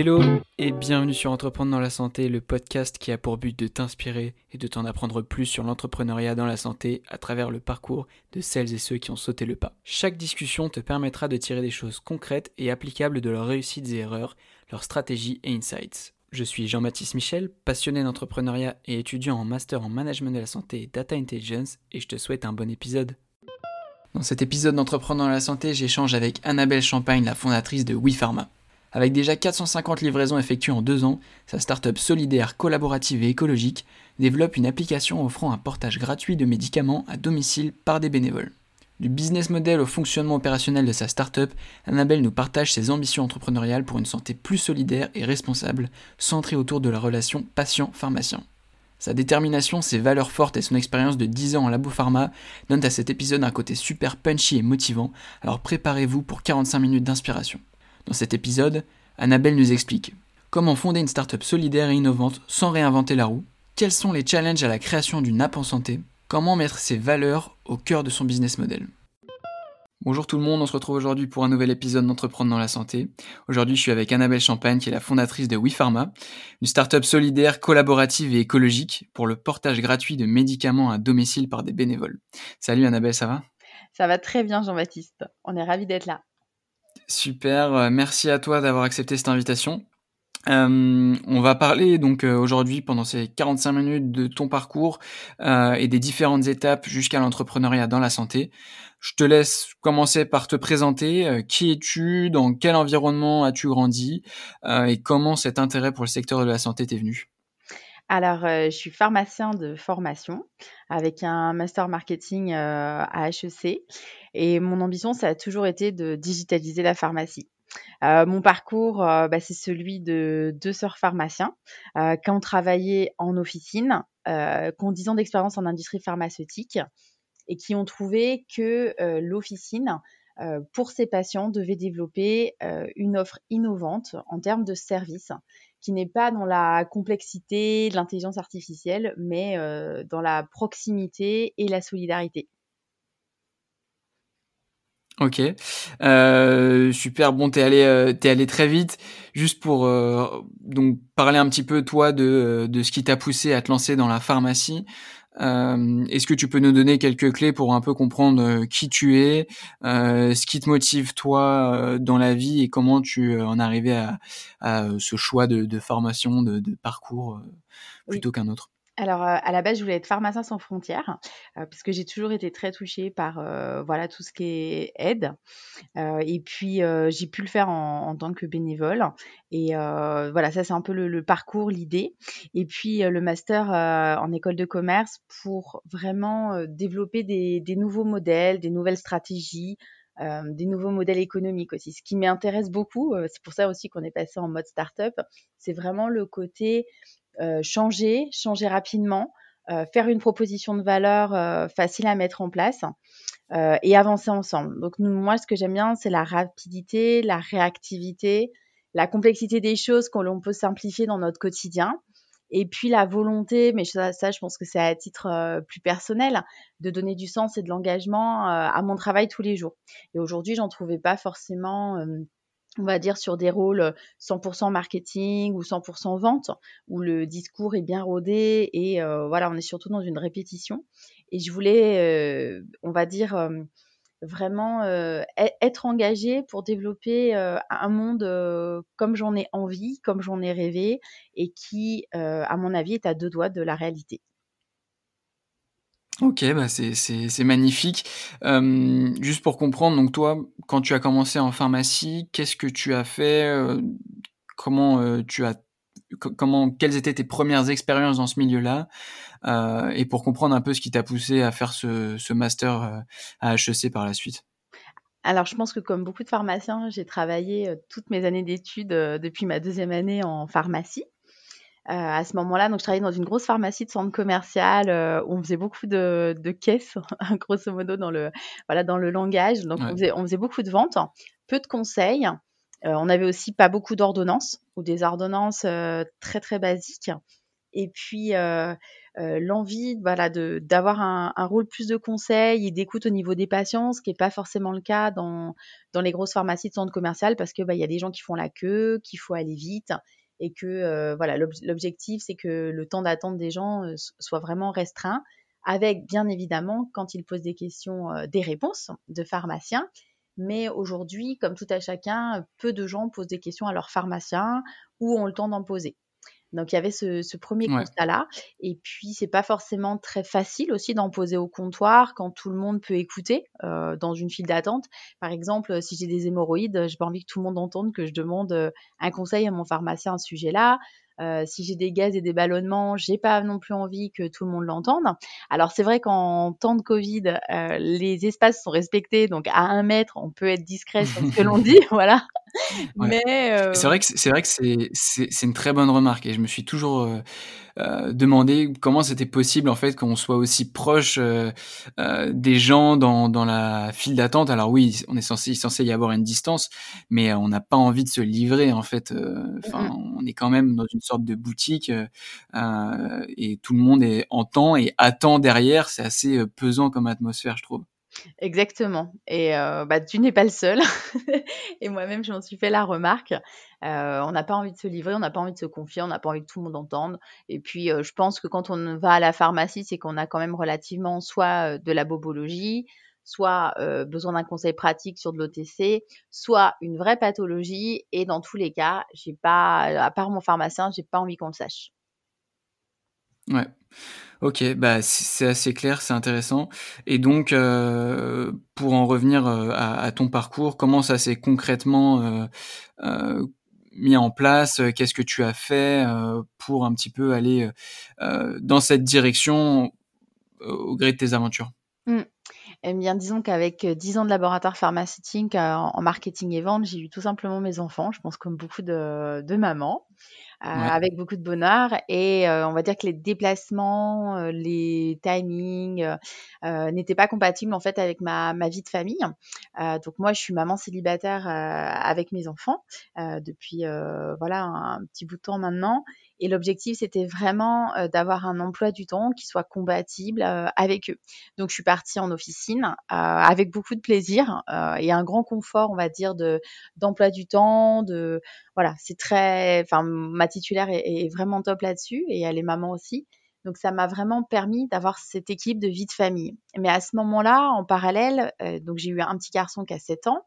Hello et bienvenue sur Entreprendre dans la santé, le podcast qui a pour but de t'inspirer et de t'en apprendre plus sur l'entrepreneuriat dans la santé à travers le parcours de celles et ceux qui ont sauté le pas. Chaque discussion te permettra de tirer des choses concrètes et applicables de leurs réussites et erreurs, leurs stratégies et insights. Je suis Jean-Baptiste Michel, passionné d'entrepreneuriat et étudiant en master en management de la santé et data intelligence et je te souhaite un bon épisode. Dans cet épisode d'Entrepreneur dans la santé, j'échange avec Annabelle Champagne, la fondatrice de WePharma. Avec déjà 450 livraisons effectuées en deux ans, sa start-up solidaire, collaborative et écologique développe une application offrant un portage gratuit de médicaments à domicile par des bénévoles. Du business model au fonctionnement opérationnel de sa start-up, Annabelle nous partage ses ambitions entrepreneuriales pour une santé plus solidaire et responsable, centrée autour de la relation patient-pharmacien. Sa détermination, ses valeurs fortes et son expérience de 10 ans en labo pharma donnent à cet épisode un côté super punchy et motivant, alors préparez-vous pour 45 minutes d'inspiration. Dans cet épisode, Annabelle nous explique comment fonder une start-up solidaire et innovante sans réinventer la roue, quels sont les challenges à la création d'une app en santé, comment mettre ses valeurs au cœur de son business model. Bonjour tout le monde, on se retrouve aujourd'hui pour un nouvel épisode d'Entreprendre dans la santé. Aujourd'hui, je suis avec Annabelle Champagne, qui est la fondatrice de WePharma, une start-up solidaire, collaborative et écologique pour le portage gratuit de médicaments à domicile par des bénévoles. Salut Annabelle, ça va? Ça va très bien Jean-Baptiste, on est ravis d'être là. Super, euh, merci à toi d'avoir accepté cette invitation. Euh, on va parler donc euh, aujourd'hui pendant ces 45 minutes de ton parcours et des différentes étapes jusqu'à l'entrepreneuriat dans la santé. Je te laisse commencer par te présenter. qui es-tu? Dans quel environnement as-tu grandi? Et comment cet intérêt pour le secteur de la santé t'est venu? Alors, je suis pharmacien de formation avec un master marketing à HEC. Et mon ambition, ça a toujours été de digitaliser la pharmacie. mon parcours, bah, c'est celui de deux sœurs pharmaciens qui ont travaillé en officine, qui ont 10 ans d'expérience en industrie pharmaceutique et qui ont trouvé que l'officine, pour ses patients, devait développer une offre innovante en termes de services qui n'est pas dans la complexité de l'intelligence artificielle, mais euh, dans la proximité et la solidarité. Ok, euh, super. Bon, t'es allé, euh, es allé très vite. Juste pour donc parler un petit peu toi de, de ce qui t'a poussé à te lancer dans la pharmacie. Euh, est-ce que tu peux nous donner quelques clés pour un peu comprendre euh, qui tu es, euh, ce qui te motive toi dans la vie et comment tu en es arrivé à, ce choix de, formation, de, parcours plutôt qu'un autre? Alors, euh, à la base, je voulais être pharmacien sans frontières, euh, puisque j'ai toujours été très touchée par euh, voilà tout ce qui est aide. et puis, j'ai pu le faire en, tant que bénévole. Et voilà, ça, c'est un peu le, parcours, l'idée. Et puis, le master en école de commerce pour vraiment développer des, nouveaux modèles, des nouvelles stratégies. des nouveaux modèles économiques aussi. Ce qui m'intéresse beaucoup, c'est pour ça aussi qu'on est passé en mode start-up, c'est vraiment le côté changer, changer rapidement, euh, faire une proposition de valeur euh, facile à mettre en place et avancer ensemble. Donc moi, ce que j'aime bien, c'est la rapidité, la réactivité, la complexité des choses qu'on peut simplifier dans notre quotidien. Et puis la volonté, mais ça, je pense que c'est à titre plus personnel, de donner du sens et de l'engagement à mon travail tous les jours. Et aujourd'hui, j'en trouvais pas forcément on va dire sur des rôles 100% marketing ou 100% vente où le discours est bien rodé et voilà on est surtout dans une répétition. Et je voulais on va dire vraiment e-, être engagée pour développer un monde comme j'en ai envie comme j'en ai rêvé et qui à mon avis est à deux doigts de la réalité Ok, bah c'est magnifique. juste pour comprendre, donc toi, quand tu as commencé en pharmacie, qu'est-ce que tu as fait euh, Comment euh, tu as comment quelles étaient tes premières expériences dans ce milieu-là euh, Et pour comprendre un peu ce qui t'a poussé à faire ce, ce master à HEC par la suite? Alors, je pense que comme beaucoup de pharmaciens, j'ai travaillé toutes mes années d'études depuis ma deuxième année en pharmacie. Euh, à ce moment-là. Donc, je travaillais dans une grosse pharmacie de centre commercial euh, où on faisait beaucoup de, de caisses, grosso modo, dans le, voilà, dans le langage. Donc, on, faisait, on, faisait, beaucoup de ventes, peu de conseils. Euh, on avait aussi pas beaucoup d'ordonnances ou des ordonnances très, très basiques. Et puis, l'envie voilà, d'avoir un, un, rôle plus de conseil et d'écoute au niveau des patients, ce qui n'est pas forcément le cas dans, dans les grosses pharmacies de centre commercial parce qu'il bah, y a des gens qui font la queue, qu'il faut aller vite et que voilà l'objectif c'est que le temps d'attente des gens soit vraiment restreint avec bien évidemment quand ils posent des questions des réponses de pharmaciens mais aujourd'hui, comme tout à chacun, peu de gens posent des questions à leur pharmacien ou ont le temps d'en poser. Donc il y avait ce, premier constat-là. Et puis c'est pas forcément très facile aussi d'en poser au comptoir quand tout le monde peut écouter euh, dans une file d'attente. Par exemple, si j'ai des hémorroïdes, j'ai pas envie que tout le monde entende que je demande euh, un conseil à mon pharmacien à ce sujet-là. Euh, si j'ai des gaz et des ballonnements, j'ai pas non plus envie que tout le monde l'entende. Alors c'est vrai qu'en temps de Covid, euh, les espaces sont respectés, donc à un mètre, on peut être discret sur ce que l'on dit, voilà. Mais euh... c'est vrai que c'est vrai que c'est c'est une très bonne remarque et je me suis toujours euh, euh, demander comment c'était possible en fait qu'on soit aussi proche euh, euh, des gens dans, dans la file d'attente. Alors oui, on est censé, censé y avoir une distance, mais on n'a pas envie de se livrer en fait. Enfin, on est quand même dans une sorte de boutique et tout le monde est en temps et attend derrière. C'est assez pesant comme atmosphère, je trouve. Exactement. Et bah, tu n'es pas le seul. et moi-même, je m'en suis fait la remarque. on n'a pas envie de se livrer, on n'a pas envie de se confier, on n'a pas envie que tout le monde entende. Et puis, je pense que quand on va à la pharmacie, c'est qu'on a quand même relativement soit de la bobologie, soit besoin d'un conseil pratique sur de l'OTC, soit une vraie pathologie. Et dans tous les cas, j'ai pas, à part mon pharmacien, j'ai pas envie qu'on le sache. Ouais. Ok, bah c'est assez clair, c'est intéressant. Et donc, euh, pour en revenir euh, à, ton parcours, comment ça s'est concrètement euh, mis en place Qu'est-ce que tu as fait pour un petit peu aller dans cette direction au gré de tes aventures? Mmh. Eh bien, disons qu'avec 10 ans de laboratoire pharmaceutique en marketing et vente, j'ai eu tout simplement mes enfants, je pense comme beaucoup de, de mamans. Euh, avec beaucoup de bonheur. Et euh, on va dire que les déplacements, euh, les timings n'étaient pas compatibles en fait avec ma, ma vie de famille. donc moi, je suis maman célibataire avec mes enfants depuis voilà un petit bout de temps maintenant. Et l'objectif, c'était vraiment euh, d'avoir un emploi du temps qui soit compatible euh, avec eux. Donc, je suis partie en officine euh, avec beaucoup de plaisir et un grand confort, on va dire, de d'emploi du temps. De voilà, c'est très. Enfin, ma titulaire est, vraiment top là-dessus et elle est maman aussi. Donc ça m'a vraiment permis d'avoir cette équipe de vie de famille. Mais à ce moment-là, en parallèle, donc j'ai eu un petit garçon qui a 7 ans,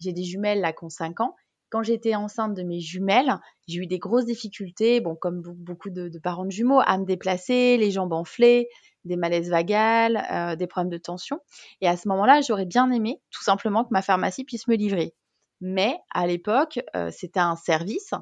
j'ai des jumelles là qui ont 5 ans, quand j'étais enceinte de mes jumelles, j'ai eu des grosses difficultés, bon, comme beaucoup de, parents de jumeaux, à me déplacer, les jambes enflées, des malaises vagales, euh, des problèmes de tension. Et à ce moment-là, j'aurais bien aimé tout simplement que ma pharmacie puisse me livrer. Mais à l'époque, euh, c'était un service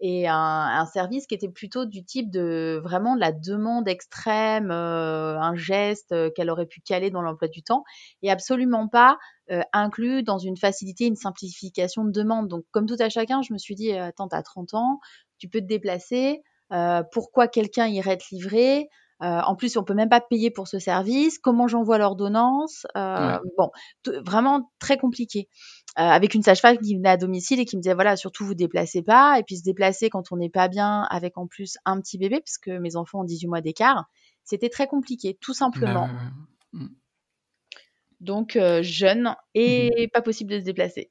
et un, service qui était plutôt du type de vraiment de la demande extrême, euh, un geste euh, qu'elle aurait pu caler dans l'emploi du temps, et absolument pas euh, inclus dans une facilité, une simplification de demande. Donc, comme tout à chacun, je me suis dit, attends, t'as 30 ans, tu peux te déplacer, pourquoi quelqu'un irait te livrer en plus, on peut même pas payer pour ce service. Comment j'envoie l'ordonnance? Bon, vraiment très compliqué. Euh, avec une sage-femme qui venait à domicile et qui me disait voilà surtout vous déplacez pas et puis se déplacer quand on n'est pas bien avec en plus un petit bébé parce que mes enfants ont 18 mois d'écart c'était très compliqué tout simplement mmh. donc euh, jeune et mmh. pas possible de se déplacer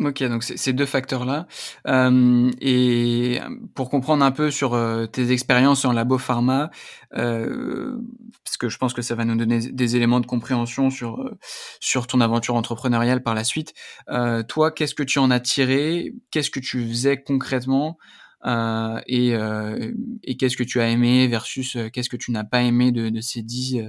Ok, donc ces deux facteurs-là. Euh, et pour comprendre un peu sur euh, tes expériences en labo pharma, euh, parce que je pense que ça va nous donner des éléments de compréhension sur euh, sur ton aventure entrepreneuriale par la suite. Euh, toi, qu'est-ce que tu en as tiré? Qu'est-ce que tu faisais concrètement? Et, et qu'est-ce que tu as aimé versus qu'est-ce que tu n'as pas aimé de, de ces dix,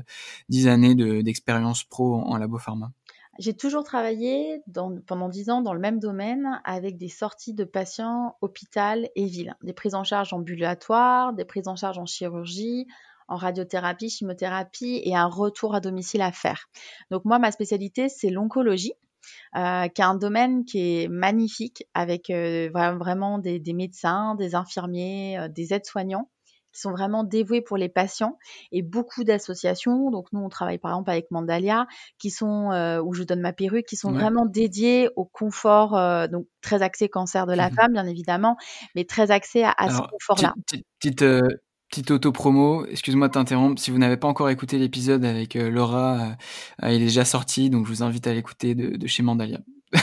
dix années d'expérience pro en labo pharma? J'ai toujours travaillé pendant dix ans dans le même domaine avec des sorties de patients hôpital et ville, des prises en charge ambulatoires, des prises en charge en chirurgie, en radiothérapie, chimiothérapie et un retour à domicile à faire. Donc moi, ma spécialité, c'est l'oncologie. Euh, qui est un domaine qui est magnifique avec euh, vraiment des, médecins, des infirmiers, euh, des aides-soignants qui sont vraiment dévoués pour les patients et beaucoup d'associations. Donc nous, on travaille par exemple avec Mandalia, qui sont euh, où je donne ma perruque, qui sont vraiment dédiés au confort, euh, donc très axé cancer de la mmh femme, bien évidemment, mais très axé à, ce confort-là. Petite, euh, petite auto-promo, excuse-moi de t'interrompre. Si vous n'avez pas encore écouté l'épisode avec Laura, il est déjà sorti, donc je vous invite à l'écouter de, de, chez Mandalia.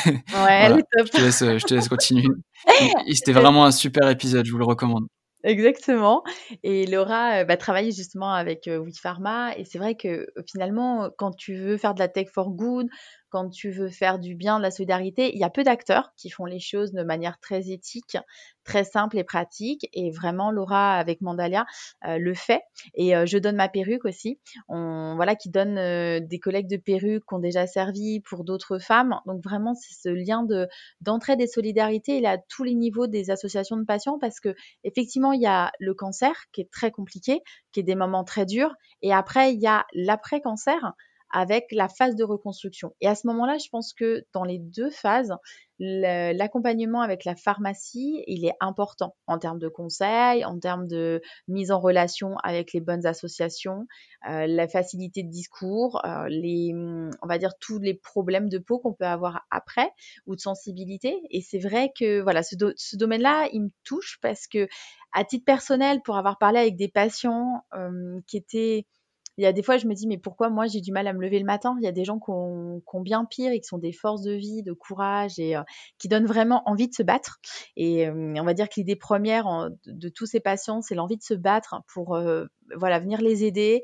Ouais, top. Je te laisse, je te laisse continuer. C'était vraiment un super épisode, je vous le recommande. Exactement. Et Laura euh, va travailler justement avec euh, Pharma. Et c'est vrai que finalement, quand tu veux faire de la tech for good, quand tu veux faire du bien, de la solidarité, il y a peu d'acteurs qui font les choses de manière très éthique, très simple et pratique. Et vraiment, Laura avec Mandalia euh, le fait. Et euh, je donne ma perruque aussi. Voilà, qui donne euh, des collègues de perruques qui ont déjà servi pour d'autres femmes. Donc vraiment, c'est ce lien de d'entraide et solidarité. Il est à tous les niveaux des associations de patients parce que effectivement, il y a le cancer qui est très compliqué, qui est des moments très durs. Et après, il y a l'après-cancer avec la phase de reconstruction. Et à ce moment-là, je pense que dans les deux phases, l'accompagnement avec la pharmacie, il est important en termes de conseils, en termes de mise en relation avec les bonnes associations, euh, la facilité de discours, euh, les, on va dire tous les problèmes de peau qu'on peut avoir après ou de sensibilité. Et c'est vrai que voilà, ce, domaine-là, il me touche parce que à titre personnel, pour avoir parlé avec des patients euh, qui étaient il y a des fois, je me dis, mais pourquoi moi j'ai du mal à me lever le matin? Il y a des gens qui ont, bien pire et qui sont des forces de vie, de courage et euh, qui donnent vraiment envie de se battre. Et euh, on va dire que l'idée première de, tous ces patients, c'est l'envie de se battre pour euh, voilà venir les aider,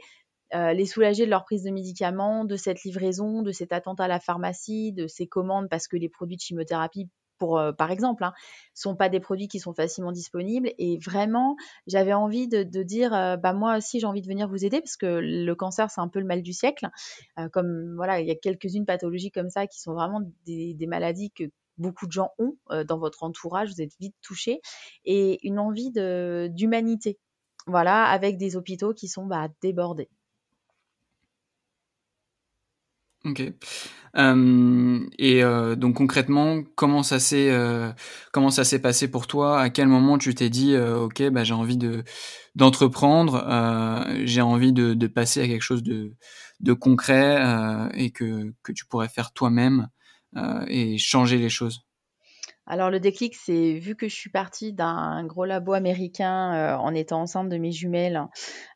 les soulager de leur prise de médicaments, de cette livraison, de cette attente à la pharmacie, de ces commandes parce que les produits de chimiothérapie pour, euh, par exemple, hein, sont pas des produits qui sont facilement disponibles. Et vraiment, j'avais envie de, dire, euh, bah moi aussi j'ai envie de venir vous aider parce que le cancer c'est un peu le mal du siècle. Euh, comme voilà, il y a quelques-unes pathologies comme ça qui sont vraiment des, maladies que beaucoup de gens ont dans votre entourage. Vous êtes vite touchés et une envie d'humanité. Voilà, avec des hôpitaux qui sont bah, débordés. Ok. Euh, et euh, donc concrètement, comment ça s'est euh, comment ça s'est passé pour toi? À quel moment tu t'es dit ok, bah j'ai envie de d'entreprendre, j'ai envie de, de, passer à quelque chose de de concret et que que tu pourrais faire toi-même et changer les choses? Alors le déclic, c'est vu que je suis partie d'un gros labo américain euh, en étant enceinte de mes jumelles, euh,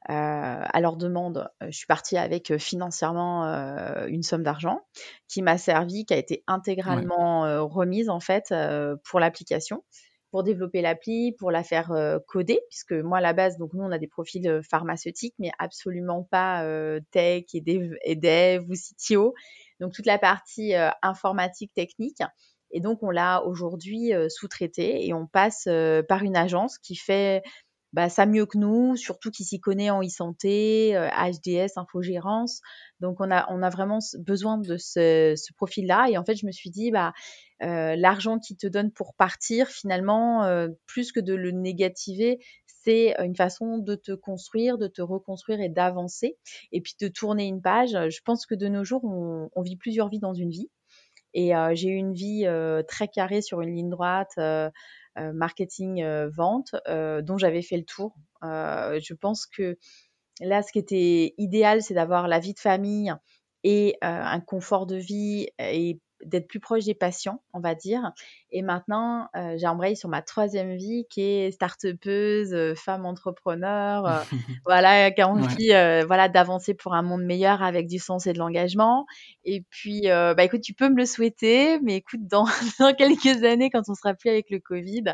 à leur demande, euh, je suis partie avec financièrement une somme d'argent qui m'a servi, qui a été intégralement remise en fait pour l'application pour développer l'appli, pour la faire coder, puisque moi à la base, donc nous on a des profils pharmaceutiques, mais absolument pas tech et dev, et dev, ou CTO. Donc toute la partie informatique technique. Et donc, on l'a aujourd'hui euh, sous-traité et on passe euh, par une agence qui fait bah, ça mieux que nous, surtout qui s'y connaît en e-santé, HDS, euh, infogérance. Donc, on a, on a vraiment besoin de ce, ce profil-là. Et en fait, je me suis dit, bah, l'argent qui te donne pour partir, finalement, plus que de le négativer, c'est une façon de te construire, de te reconstruire et d'avancer. Et puis de tourner une page. Je pense que de nos jours, on, on vit plusieurs vies dans une vie. Et euh, j'ai eu une vie euh, très carrée sur une ligne droite, euh, marketing, vente, dont j'avais fait le tour. je pense que là, ce qui était idéal, c'est d'avoir la vie de famille et un confort de vie et d'être plus proche des patients, on va dire. Et maintenant, euh, j'ai embrayé sur ma troisième vie qui est start-upeuse, euh, femme entrepreneur, euh, voilà, qui a envie voilà, d'avancer pour un monde meilleur avec du sens et de l'engagement. Et puis, bah écoute, tu peux me le souhaiter, mais écoute, dans, dans quelques années, quand on sera plus avec le Covid,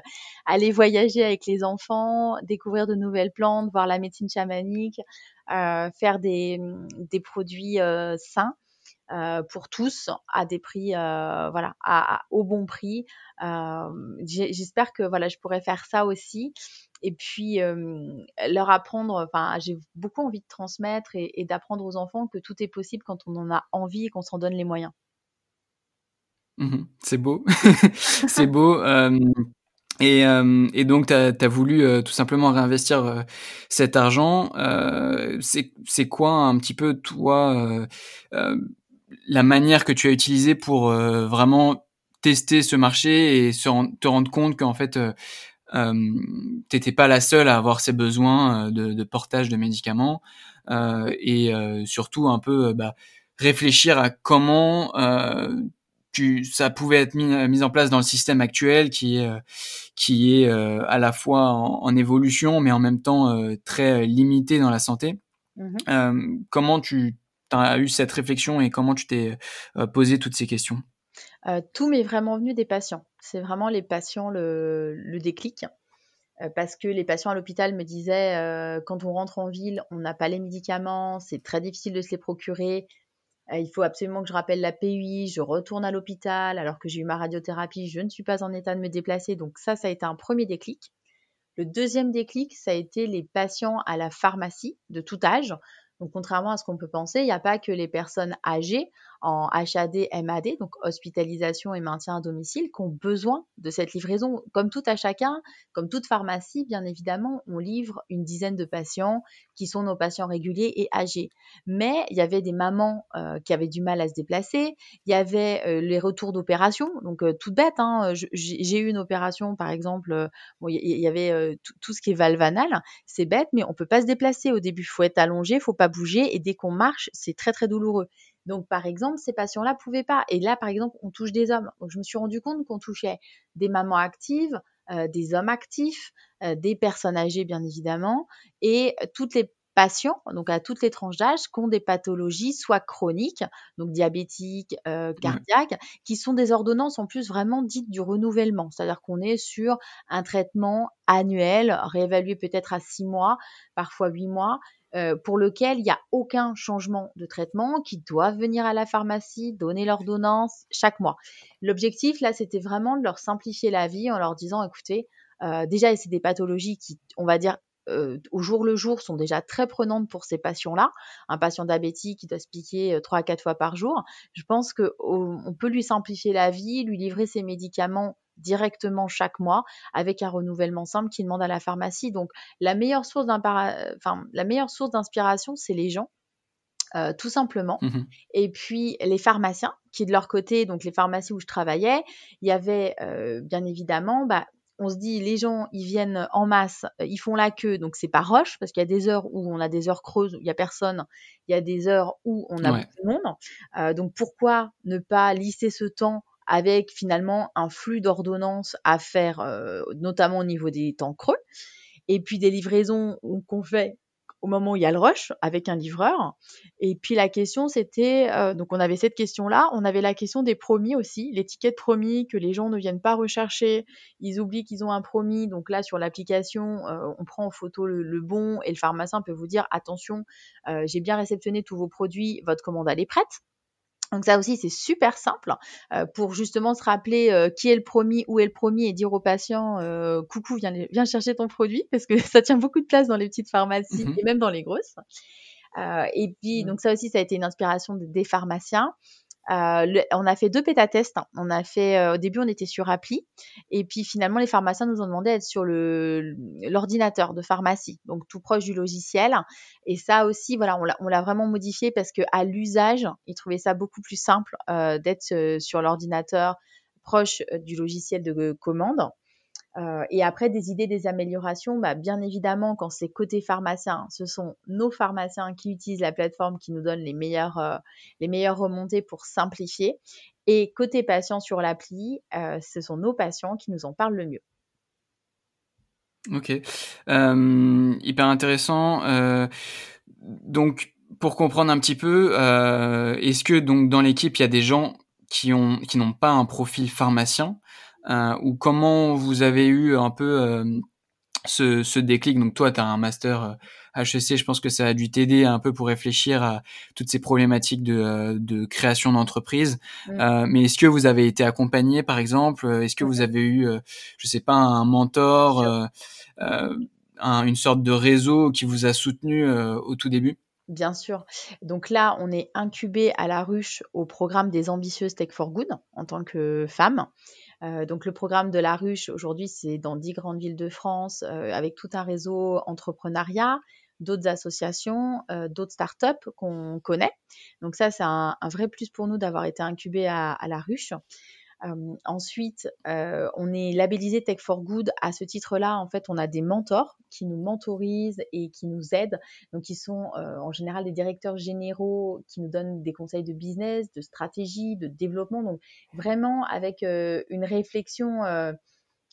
aller voyager avec les enfants, découvrir de nouvelles plantes, voir la médecine chamanique, faire des, des produits sains. Euh, pour tous à des prix euh, voilà au bon prix. Euh, j'espère que voilà je pourrais faire ça aussi. Et puis leur apprendre enfin j'ai beaucoup envie de transmettre et, d'apprendre aux enfants que tout est possible quand on en a envie et qu'on s'en donne les moyens. Mmh c'est beau. C'est beau et, et, donc, tu as, voulu tout simplement réinvestir cet argent. c'est quoi un petit peu, toi, la manière que tu as utilisée pour euh, vraiment tester ce marché et te rendre compte qu'en fait, euh, euh t'étais pas la seule à avoir ces besoins euh, de, portage de médicaments et surtout un peu bah, réfléchir à comment tu, ça pouvait être mis, en place dans le système actuel qui est, qui est à la fois en, évolution, mais en même temps très limité dans la santé. Mmh comment tu as eu cette réflexion et comment tu t'es posé toutes ces questions? Tout m'est vraiment venu des patients. C'est vraiment les patients le, le déclic parce que les patients à l'hôpital me disaient quand on rentre en ville, on n'a pas les médicaments, c'est très difficile de se les procurer. il faut absolument que je rappelle la PUI, je retourne à l'hôpital alors que j'ai eu ma radiothérapie, je ne suis pas en état de me déplacer. Donc ça, ça a été un premier déclic. Le deuxième déclic, ça a été les patients à la pharmacie de tout âge. Donc, contrairement à ce qu'on peut penser, il n'y a pas que les personnes âgées en HAD, MAD, donc hospitalisation et maintien à domicile, qui ont besoin de cette livraison. Comme tout à chacun, comme toute pharmacie, bien évidemment, on livre une dizaine de patients qui sont nos patients réguliers et âgés. Mais il y avait des mamans euh, qui avaient du mal à se déplacer, il y avait euh, les retours d'opération, donc euh, tout bête, hein, j'ai eu une opération par exemple, il y, avait tout ce qui est valvanal, c'est bête, mais on ne peut pas se déplacer au début, il faut être allongé, il faut pas bouger, et dès qu'on marche, c'est très très douloureux. Donc, par exemple, ces patients-là ne pouvaient pas. Et là, par exemple, on touche des hommes. Donc, je me suis rendu compte qu'on touchait des mamans actives, euh, des hommes actifs, euh, des personnes âgées, bien évidemment, et toutes les patients, donc à toutes les tranches d'âge, qui ont des pathologies soit chroniques, donc diabétiques, euh, cardiaques, qui sont des ordonnances en plus vraiment dites du renouvellement. C'est-à-dire qu'on est sur un traitement annuel, réévalué peut-être à six mois, parfois huit mois, euh, pour lequel il n'y a aucun changement de traitement, qui doivent venir à la pharmacie, donner l'ordonnance chaque mois. L'objectif, là, c'était vraiment de leur simplifier la vie en leur disant, écoutez, euh, déjà, c'est des pathologies qui, on va dire, euh, au jour le jour sont déjà très prenantes pour ces patients-là. Un patient diabétique qui doit se piquer 3 à 4 fois par jour, je pense qu'on peut lui simplifier la vie, lui livrer ses médicaments directement chaque mois avec un renouvellement simple qui demande à la pharmacie. Donc la meilleure source d'inspiration, c'est les gens. Euh, tout simplement. Mmh Et puis les pharmaciens, qui de leur côté, donc les pharmacies où je travaillais, il y avait euh, bien évidemment, bah, on se dit les gens ils viennent en masse, euh, ils font la queue, donc c'est pas roche parce qu'il y a des heures où on a des heures creuses où il y a personne, il y a des heures où on a beaucoup de monde. donc pourquoi ne pas lisser ce temps avec finalement un flux d'ordonnances à faire, euh, notamment au niveau des temps creux, et puis des livraisons qu'on fait au moment où il y a le rush avec un livreur. Et puis la question, c'était, euh, donc on avait cette question-là, on avait la question des promis aussi, l'étiquette promis, que les gens ne viennent pas rechercher, ils oublient qu'ils ont un promis, donc là sur l'application, euh, on prend en photo le, bon et le pharmacien peut vous dire, attention, j'ai bien réceptionné tous vos produits, votre commande elle est prête. Donc ça aussi, c'est super simple euh, pour justement se rappeler euh, qui est le promis, où est le promis et dire au patient euh, coucou, viens, viens, chercher ton produit parce que ça tient beaucoup de place dans les petites pharmacies mmh et même dans les grosses. et puis, mmh. donc ça aussi, ça a été une inspiration des pharmaciens. Euh, on a fait deux pétatests. Hein. On a fait, euh, au début, on était sur appli, et puis finalement, les pharmaciens nous ont demandé d'être sur l'ordinateur de pharmacie, donc tout proche du logiciel. Et ça aussi, voilà, on l'a vraiment modifié parce que à l'usage, ils trouvaient ça beaucoup plus simple euh, d'être sur l'ordinateur proche du logiciel de commande. Euh, et après, des idées, des améliorations, bah, bien évidemment, quand c'est côté pharmacien, ce sont nos pharmaciens qui utilisent la plateforme qui nous donne les meilleures, euh, les meilleures remontées pour simplifier. Et côté patient sur l'appli, euh, ce sont nos patients qui nous en parlent le mieux. Ok, hyper intéressant. donc, pour comprendre un petit peu, est-ce que donc dans l'équipe il y a des gens qui ont qui n'ont pas un profil pharmacien? Ou comment vous avez eu un peu euh, ce, ce, déclic? Donc toi, tu as un master HEC, euh, je pense que ça a dû t'aider un peu pour réfléchir à toutes ces problématiques de, de création d'entreprise. Mm. mais est-ce que vous avez été accompagné, par exemple? Est-ce que vous avez eu, je sais pas, un mentor, une sorte de réseau qui vous a soutenu au tout début? Bien sûr. Donc là, on est incubé à la ruche au programme des ambitieuses Tech for Good en tant que femme. Euh, donc le programme de la ruche, aujourd'hui, c'est dans dix grandes villes de France, euh, avec tout un réseau entrepreneuriat, d'autres associations, euh, d'autres startups qu'on connaît. Donc ça, c'est un, vrai plus pour nous d'avoir été incubés à, la ruche. Ensuite, on est labellisé Tech for Good. À ce titre-là, en fait, on a des mentors qui nous mentorisent et qui nous aident. Donc, ils sont en général des directeurs généraux qui nous donnent des conseils de business, de stratégie, de développement. Donc, vraiment avec une réflexion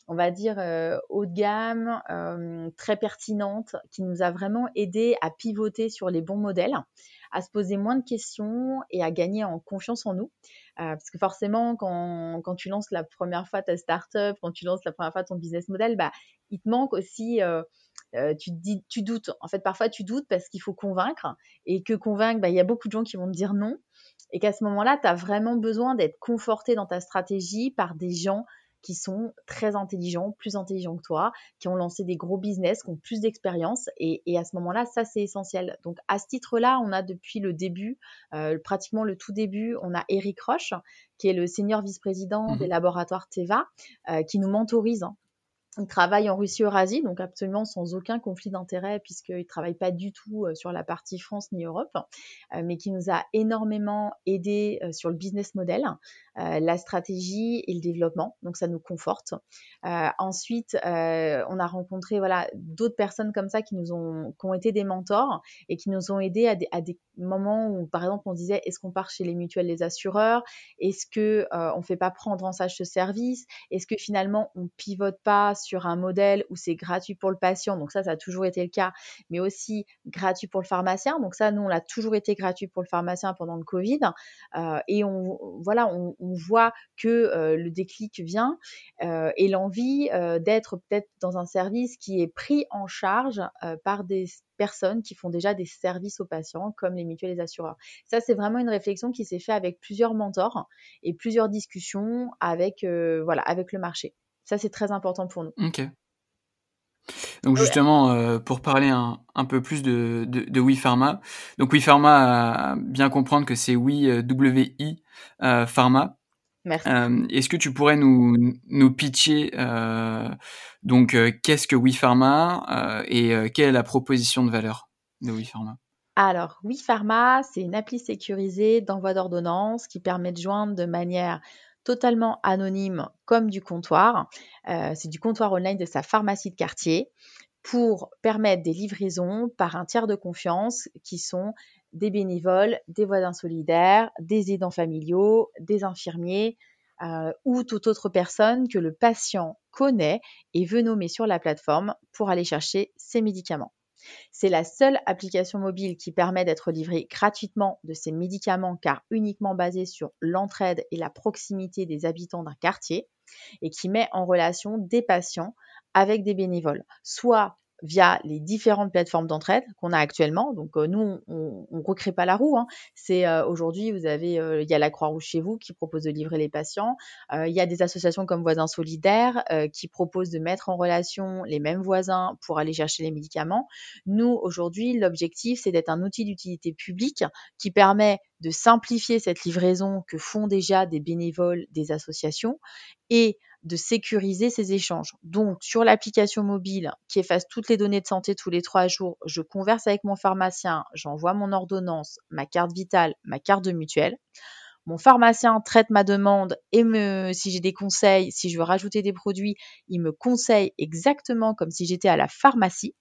on va dire, haut de gamme, très pertinente, qui nous a vraiment aidé à pivoter sur les bons modèles, à se poser moins de questions et à gagner en confiance en nous. parce que forcément, quand, tu lances la première fois ta startup, quand tu lances la première fois ton business model, bah, il te manque aussi, tu, dis, tu doutes. En fait, parfois, tu doutes parce qu'il faut convaincre et que convaincre, bah, il y a beaucoup de gens qui vont te dire non. Et qu'à ce moment-là, tu as vraiment besoin d'être conforté dans ta stratégie par des gens qui sont très intelligents, plus intelligents que toi, qui ont lancé des gros business, qui ont plus d'expérience. Et, à ce moment-là, ça, c'est essentiel. Donc, à ce titre-là, on a depuis le début, euh, pratiquement le tout début, on a Eric Roche, qui est le senior vice-président mmh des laboratoires Teva, euh, qui nous mentorise hein, il travaille en Russie-Eurasie, donc absolument sans aucun conflit d'intérêt, puisqu'il ne travaille pas du tout euh, sur la partie France ni Europe, euh, mais qui nous a énormément aidé euh, sur le business model, la stratégie et le développement. Donc ça nous conforte. ensuite, on a rencontré voilà d'autres personnes comme ça qui nous ont, qui ont été des mentors et qui nous ont aidés à des, moments où, par exemple, on disait est-ce qu'on part chez les mutuelles, les assureurs? Est-ce que on fait pas prendre en charge ce service? Est-ce que finalement on pivote pas un modèle où c'est gratuit pour le patient, donc ça, ça a toujours été le cas, mais aussi gratuit pour le pharmacien. Donc ça, nous, on l'a toujours été gratuit pour le pharmacien pendant le Covid. Euh, et on, voilà, on, voit que euh, le déclic vient euh, et l'envie d'être peut-être dans un service qui est pris en charge par des personnes qui font déjà des services aux patients, comme les mutuelles et les assureurs. Ça, c'est vraiment une réflexion qui s'est faite avec plusieurs mentors et plusieurs discussions avec, voilà, avec le marché. Ça, c'est très important pour nous. Ok. Donc justement, euh, pour parler un, peu plus de, de, de WePharma, donc WePharma, a bien comprendre que c'est Oui, euh, W-I euh, Pharma. Merci. Est-ce que tu pourrais nous, nous pitcher donc qu'est-ce que WePharma et quelle est la proposition de valeur de WePharma? Alors, WePharma, c'est une appli sécurisée d'envoi d'ordonnance qui permet de joindre de manière totalement anonyme comme du comptoir. Euh, c'est du comptoir online de sa pharmacie de quartier pour permettre des livraisons par un tiers de confiance qui sont des bénévoles, des voisins solidaires, des aidants familiaux, des infirmiers euh, ou toute autre personne que le patient connaît et veut nommer sur la plateforme pour aller chercher ses médicaments. C'est la seule application mobile qui permet d'être livrée gratuitement de ces médicaments car uniquement basée sur l'entraide et la proximité des habitants d'un quartier et qui met en relation des patients avec des bénévoles, soit via les différentes plateformes d'entraide qu'on a actuellement. Donc euh, nous, on ne recrée pas la roue. Hein. C'est euh, aujourd'hui, vous avez, euh, il y a la Croix-Rouge chez vous qui propose de livrer les patients. Il y a des associations comme Voisins Solidaires qui proposent de mettre en relation les mêmes voisins pour aller chercher les médicaments. Nous, aujourd'hui, l'objectif, c'est d'être un outil d'utilité publique qui permet de simplifier cette livraison que font déjà des bénévoles des associations et de sécuriser ces échanges. Donc, sur l'application mobile qui efface toutes les données de santé tous les trois jours, je converse avec mon pharmacien, j'envoie mon ordonnance, ma carte vitale, ma carte de mutuelle. Mon pharmacien traite ma demande et me, si j'ai des conseils, si je veux rajouter des produits, il me conseille exactement comme si j'étais à la pharmacie.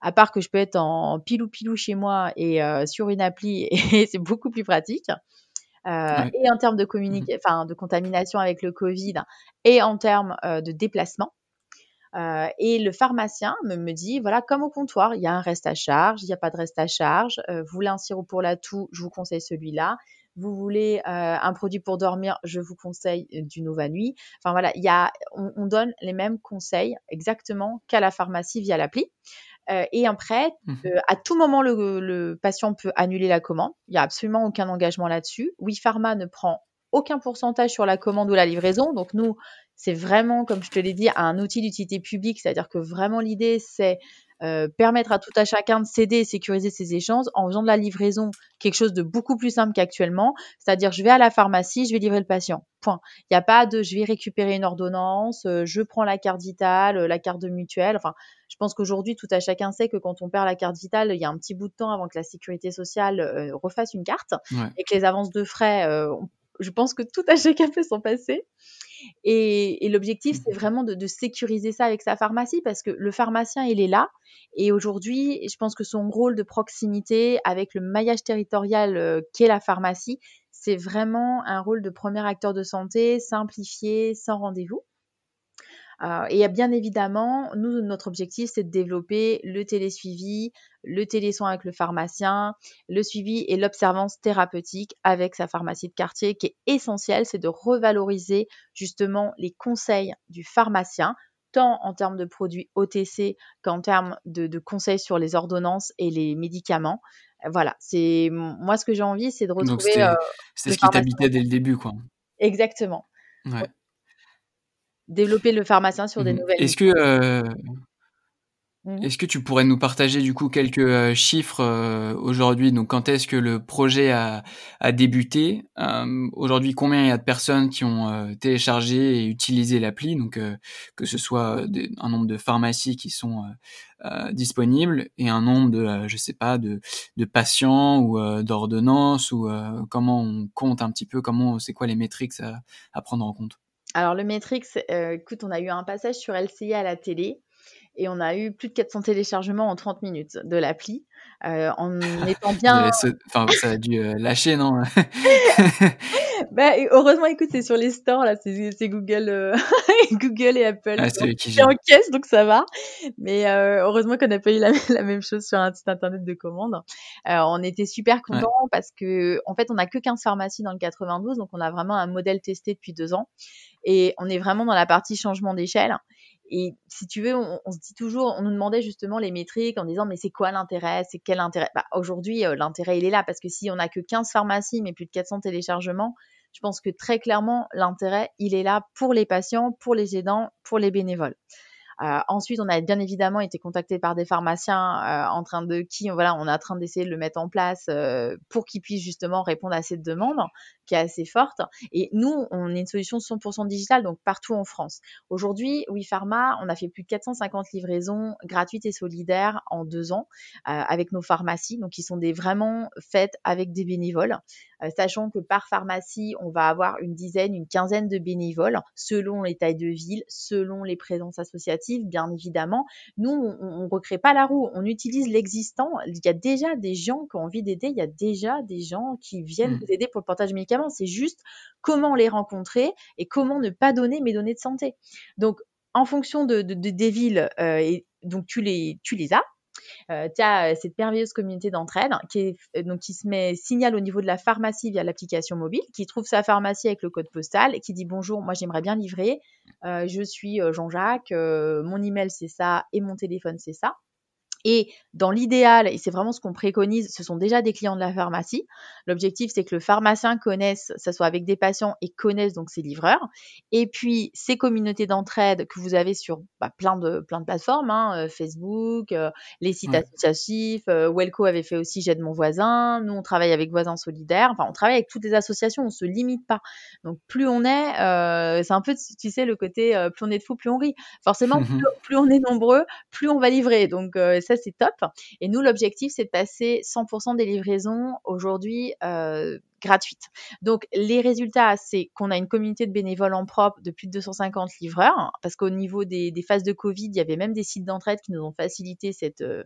À part que je peux être en pilou pilou chez moi et euh, sur une appli et c'est beaucoup plus pratique. Euh, et en termes de, mmh enfin, de contamination avec le Covid et en termes euh, de déplacement. Euh, et le pharmacien me, me, dit, voilà, comme au comptoir, il y a un reste à charge, il n'y a pas de reste à charge. vous voulez un sirop pour la toux, je vous conseille celui-là. Vous voulez un produit pour dormir, je vous conseille du Nova Nuit. Enfin voilà, il y a, on, on donne les mêmes conseils exactement qu'à la pharmacie via l'appli. Euh, et après, mmh euh, à tout moment, le, patient peut annuler la commande. Il n'y a absolument aucun engagement là-dessus. Oui, Pharma ne prend aucun pourcentage sur la commande ou la livraison. Donc nous, c'est vraiment, comme je te l'ai dit, un outil d'utilité publique. C'est-à-dire que vraiment l'idée, c'est euh, permettre à tout à chacun de s'aider et sécuriser ses échanges en faisant de la livraison quelque chose de beaucoup plus simple qu'actuellement. C'est-à-dire, je vais à la pharmacie, je vais livrer le patient. Point. Il n'y a pas de je vais récupérer une ordonnance, euh, je prends la carte vitale, euh, la carte de mutuelle. Enfin, je pense qu'aujourd'hui, tout à chacun sait que quand on perd la carte vitale, il y a un petit bout de temps avant que la sécurité sociale refasse une carte et que les avances de frais je pense que tout à chacun peut s'en passer. Et, l'objectif, c'est vraiment de, sécuriser ça avec sa pharmacie parce que le pharmacien, il est là. Et aujourd'hui, je pense que son rôle de proximité avec le maillage territorial euh, qu'est la pharmacie, c'est vraiment un rôle de premier acteur de santé, simplifié, sans rendez-vous. Euh, et bien évidemment, nous, notre objectif, c'est de développer le télésuivi, le télésoin avec le pharmacien, le suivi et l'observance thérapeutique avec sa pharmacie de quartier, qui est essentiel, c'est de revaloriser justement les conseils du pharmacien tant en termes de produits OTC qu'en termes de, conseils sur les ordonnances et les médicaments. Voilà, c'est moi ce que j'ai envie, c'est de retrouver. c'est euh, ce qui t'habitait dès le début, quoi. Exactement. Ouais développer le pharmacien sur des mmh. nouvelles. Est-ce que, euh, mmh. est-ce que tu pourrais nous partager du coup quelques euh, chiffres euh, aujourd'hui? Donc, quand est-ce que le projet a, a débuté? Aujourd'hui, combien il y a de personnes qui ont téléchargé et utilisé l'appli? Donc, que ce soit un nombre de pharmacies qui sont disponibles et un nombre de, je sais pas, de, de patients ou d'ordonnances ou comment on compte un petit peu, comment c'est quoi les métriques à prendre en compte? Alors le Matrix, euh, écoute, on a eu un passage sur LCI à la télé et on a eu plus de 400 téléchargements en 30 minutes de l'appli. Euh, en étant bien. Enfin, ça a dû euh, lâcher, non bah, Heureusement, écoute, c'est sur les stores, là, c'est Google, Google et Apple. Ah, c'est qui en caisse, donc ça va. Mais heureusement qu'on n'a pas eu la, même chose sur un site internet de commande. on était super contents parce que, en fait, on n'a que 15 pharmacies dans le 92, donc on a vraiment un modèle testé depuis deux ans. Et on est vraiment dans la partie changement d'échelle. Et si tu veux, on, se dit toujours, on nous demandait justement les métriques en disant mais c'est quoi l'intérêt? C'est quel intérêt? Bah, Aujourd'hui, euh, l'intérêt il est là parce que si on n'a que 15 pharmacies mais plus de 400 téléchargements, je pense que très clairement l'intérêt il est là pour les patients, pour les aidants, pour les bénévoles. Euh, ensuite, on a bien évidemment été contacté par des pharmaciens euh, en train de qui, voilà, on est en train d'essayer de le mettre en place euh, pour qu'ils puissent justement répondre à cette demande qui est assez forte. Et nous, on est une solution 100% digitale, donc partout en France. Aujourd'hui, oui Pharma, on a fait plus de 450 livraisons gratuites et solidaires en deux ans avec nos pharmacies, donc qui sont des vraiment faites avec des bénévoles. Sachant que par pharmacie, on va avoir une dizaine, une quinzaine de bénévoles, selon les tailles de ville, selon les présences associatives, bien évidemment. Nous, on ne recrée pas la roue, on utilise l'existant. Il y a déjà des gens qui ont envie d'aider, il y a déjà des gens qui viennent mmh. vous aider pour le portage de médicaments. C'est juste comment les rencontrer et comment ne pas donner mes données de santé. Donc, en fonction de, des villes, euh, et donc tu les, tu les as, euh, tu as euh, cette merveilleuse communauté d'entraide qui, euh, qui se met signale au niveau de la pharmacie via l'application mobile, qui trouve sa pharmacie avec le code postal qui dit bonjour, moi j'aimerais bien livrer, je suis Jean-Jacques, mon email c'est ça et mon téléphone c'est ça. Et dans l'idéal, et c'est vraiment ce qu'on préconise, ce sont déjà des clients de la pharmacie. L'objectif, c'est que le pharmacien connaisse, ça soit avec des patients et connaisse donc ses livreurs. Et puis, ces communautés d'entraide que vous avez sur bah, plein, de, plein de plateformes, hein, euh, Facebook, euh, les sites associatifs, euh, Welco avait fait aussi J'aide mon voisin. Nous, on travaille avec Voisins Solidaires. Enfin, on travaille avec toutes les associations, on ne se limite pas. Donc, plus on est, c'est un peu, tu sais, le côté plus on est de fous, plus on rit. Forcément, plus, on est nombreux, plus on va livrer. Donc, ça, c'est top. Et nous, l'objectif, c'est de passer 100% des livraisons aujourd'hui euh, gratuite. Donc les résultats, c'est qu'on a une communauté de bénévoles en propre de plus de 250 livreurs, parce qu'au niveau des, phases de Covid, il y avait même des sites d'entraide qui nous ont facilité cette, euh,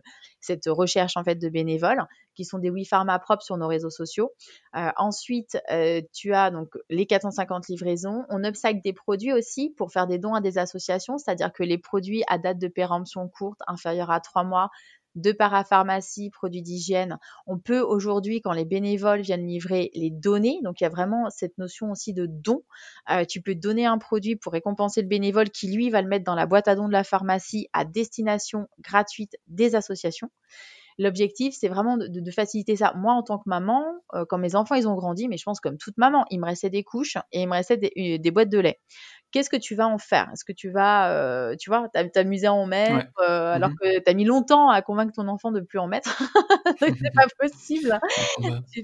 recherche en fait de bénévoles, qui sont des Oui Pharma propres sur nos réseaux sociaux. Euh, ensuite, euh, tu as donc les 450 livraisons. On upcycle des produits aussi pour faire des dons à des associations, c'est-à-dire que les produits à date de péremption courte, inférieure à trois mois, de parapharmacie, produits d'hygiène. On peut aujourd'hui, quand les bénévoles viennent livrer, les donner. Donc, il y a vraiment cette notion aussi de don. Euh, tu peux donner un produit pour récompenser le bénévole qui, lui, va le mettre dans la boîte à dons de la pharmacie à destination gratuite des associations. L'objectif, c'est vraiment de, faciliter ça. Moi, en tant que maman, euh, quand mes enfants, ils ont grandi, mais je pense comme toute maman, il me restait des couches et il me restait des, euh, des boîtes de lait qu'est-ce que tu vas en faire? Est-ce que tu vas, tu vois, t'amuser à en mettre alors mmh que tu as mis longtemps à convaincre ton enfant de plus en mettre? C'est pas possible.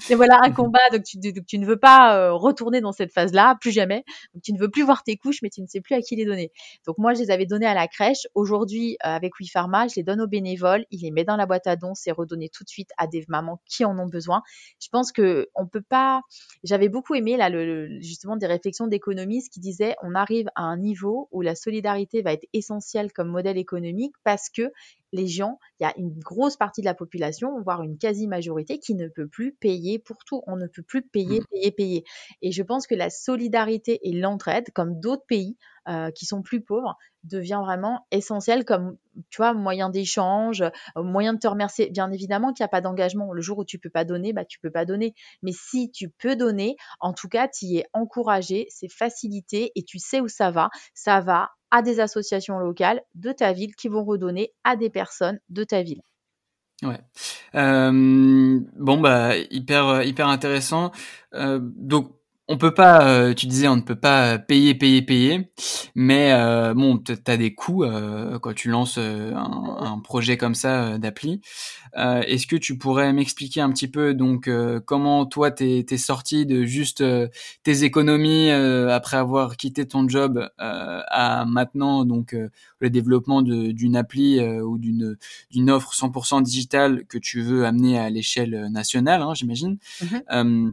C'est voilà un combat, donc tu, tu ne veux pas retourner dans cette phase-là, plus jamais. Donc tu ne veux plus voir tes couches, mais tu ne sais plus à qui les donner. Donc moi, je les avais donnés à la crèche. Aujourd'hui, avec WePharma, je les donne aux bénévoles. Ils les mettent dans la boîte à dons. C'est redonné tout de suite à des mamans qui en ont besoin. Je pense que on peut pas. J'avais beaucoup aimé là, le, justement, des réflexions d'économistes qui disaient on arrive à un niveau où la solidarité va être essentielle comme modèle économique parce que les gens, il y a une grosse partie de la population, voire une quasi-majorité, qui ne peut plus payer pour tout. On ne peut plus payer, mmh. payer, payer. Et je pense que la solidarité et l'entraide, comme d'autres pays euh, qui sont plus pauvres, devient vraiment essentiel comme, tu vois, moyen d'échange, euh, moyen de te remercier. Bien évidemment qu'il n'y a pas d'engagement. Le jour où tu peux pas donner, bah, tu peux pas donner. Mais si tu peux donner, en tout cas, tu y es encouragé, c'est facilité et tu sais où ça va. Ça va à des associations locales de ta ville qui vont redonner à des personnes de ta ville. Ouais. Euh, bon bah hyper hyper intéressant. Euh, donc on peut pas, euh, tu disais, on ne peut pas payer, payer, payer, mais euh, bon, tu as des coûts euh, quand tu lances un, projet comme ça d'appli. Est-ce que tu pourrais m'expliquer un petit peu donc comment toi t'es es sorti de juste tes économies après avoir quitté ton job à maintenant donc le développement d'une appli ou d'une d'une offre 100% digitale que tu veux amener à l'échelle nationale, hein, j'imagine. Mmh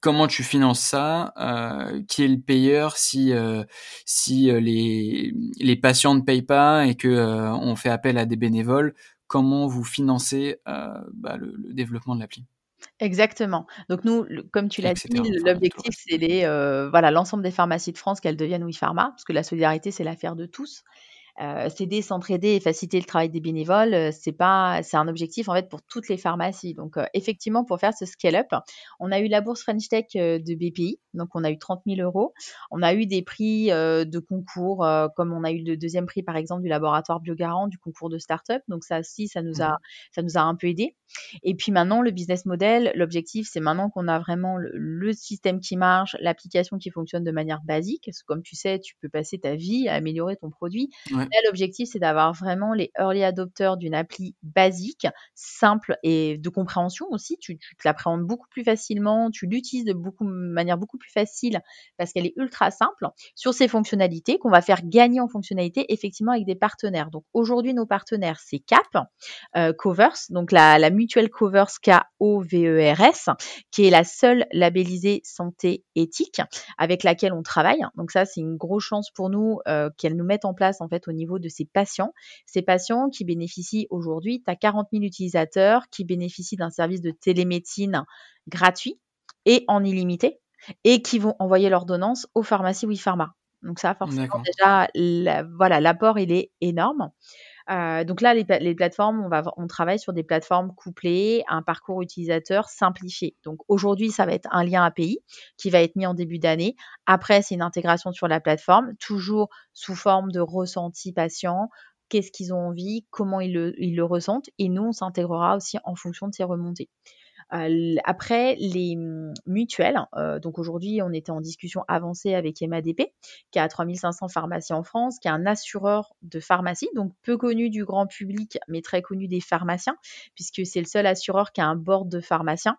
comment tu finances ça euh, Qui est le payeur si euh, si euh, les les patients ne payent pas et que on fait appel à des bénévoles Comment vous financez bah, le, développement de l'appli? Exactement. Donc nous, comme tu l'as dit, l'objectif c'est les voilà l'ensemble des pharmacies de France qu'elles deviennent oui pharma, parce que la solidarité c'est l'affaire de tous. Euh, s'aider, s'entraider et faciliter le travail des bénévoles, euh, c'est pas, c'est un objectif en fait pour toutes les pharmacies. Donc euh, effectivement, pour faire ce scale-up, on a eu la bourse French Tech de BPI, donc on a eu 30 000 euros. On a eu des prix de concours, comme on a eu le deuxième prix par exemple du laboratoire Biogarant, du concours de start-up. Donc ça aussi, ça nous a, mmh ça nous a un peu aidé. Et puis maintenant, le business model, l'objectif, c'est maintenant qu'on a vraiment le, système qui marche, l'application qui fonctionne de manière basique. Parce que comme tu sais, tu peux passer ta vie à améliorer ton produit. L'objectif, c'est d'avoir vraiment les early adopters d'une appli basique, simple et de compréhension aussi. Tu, tu l'appréhendes beaucoup plus facilement, tu l'utilises de beaucoup, manière beaucoup plus facile parce qu'elle est ultra simple sur ses fonctionnalités qu'on va faire gagner en fonctionnalités effectivement avec des partenaires. Donc aujourd'hui, nos partenaires, c'est Cap, euh, Covers, donc la, la Mutual Covers K-O-V-E-R-S, qui est la seule labellisée santé éthique avec laquelle on travaille. Donc ça, c'est une grosse chance pour nous euh, qu'elle nous mette en place en fait au niveau de ces patients. Ces patients qui bénéficient aujourd'hui, tu as 40 000 utilisateurs qui bénéficient d'un service de télémédecine gratuit et en illimité et qui vont envoyer l'ordonnance aux pharmacies WePharma. Donc ça, forcément, déjà, voilà, l'apport, il est énorme. Euh, donc là, les, plateformes, on, va, on travaille sur des plateformes couplées, un parcours utilisateur simplifié. Donc aujourd'hui, ça va être un lien API qui va être mis en début d'année. Après, c'est une intégration sur la plateforme, toujours sous forme de ressenti patient. Qu'est-ce qu'ils ont envie, comment ils le, ils le ressentent? Et nous, on s'intégrera aussi en fonction de ces remontées. Après, les mmh, mutuelles, euh, donc aujourd'hui, on était en discussion avancée avec MADP, qui a 3500 pharmacies en France, qui est un assureur de pharmacie, donc peu connu du grand public, mais très connu des pharmaciens, puisque c'est le seul assureur qui a un board de pharmaciens.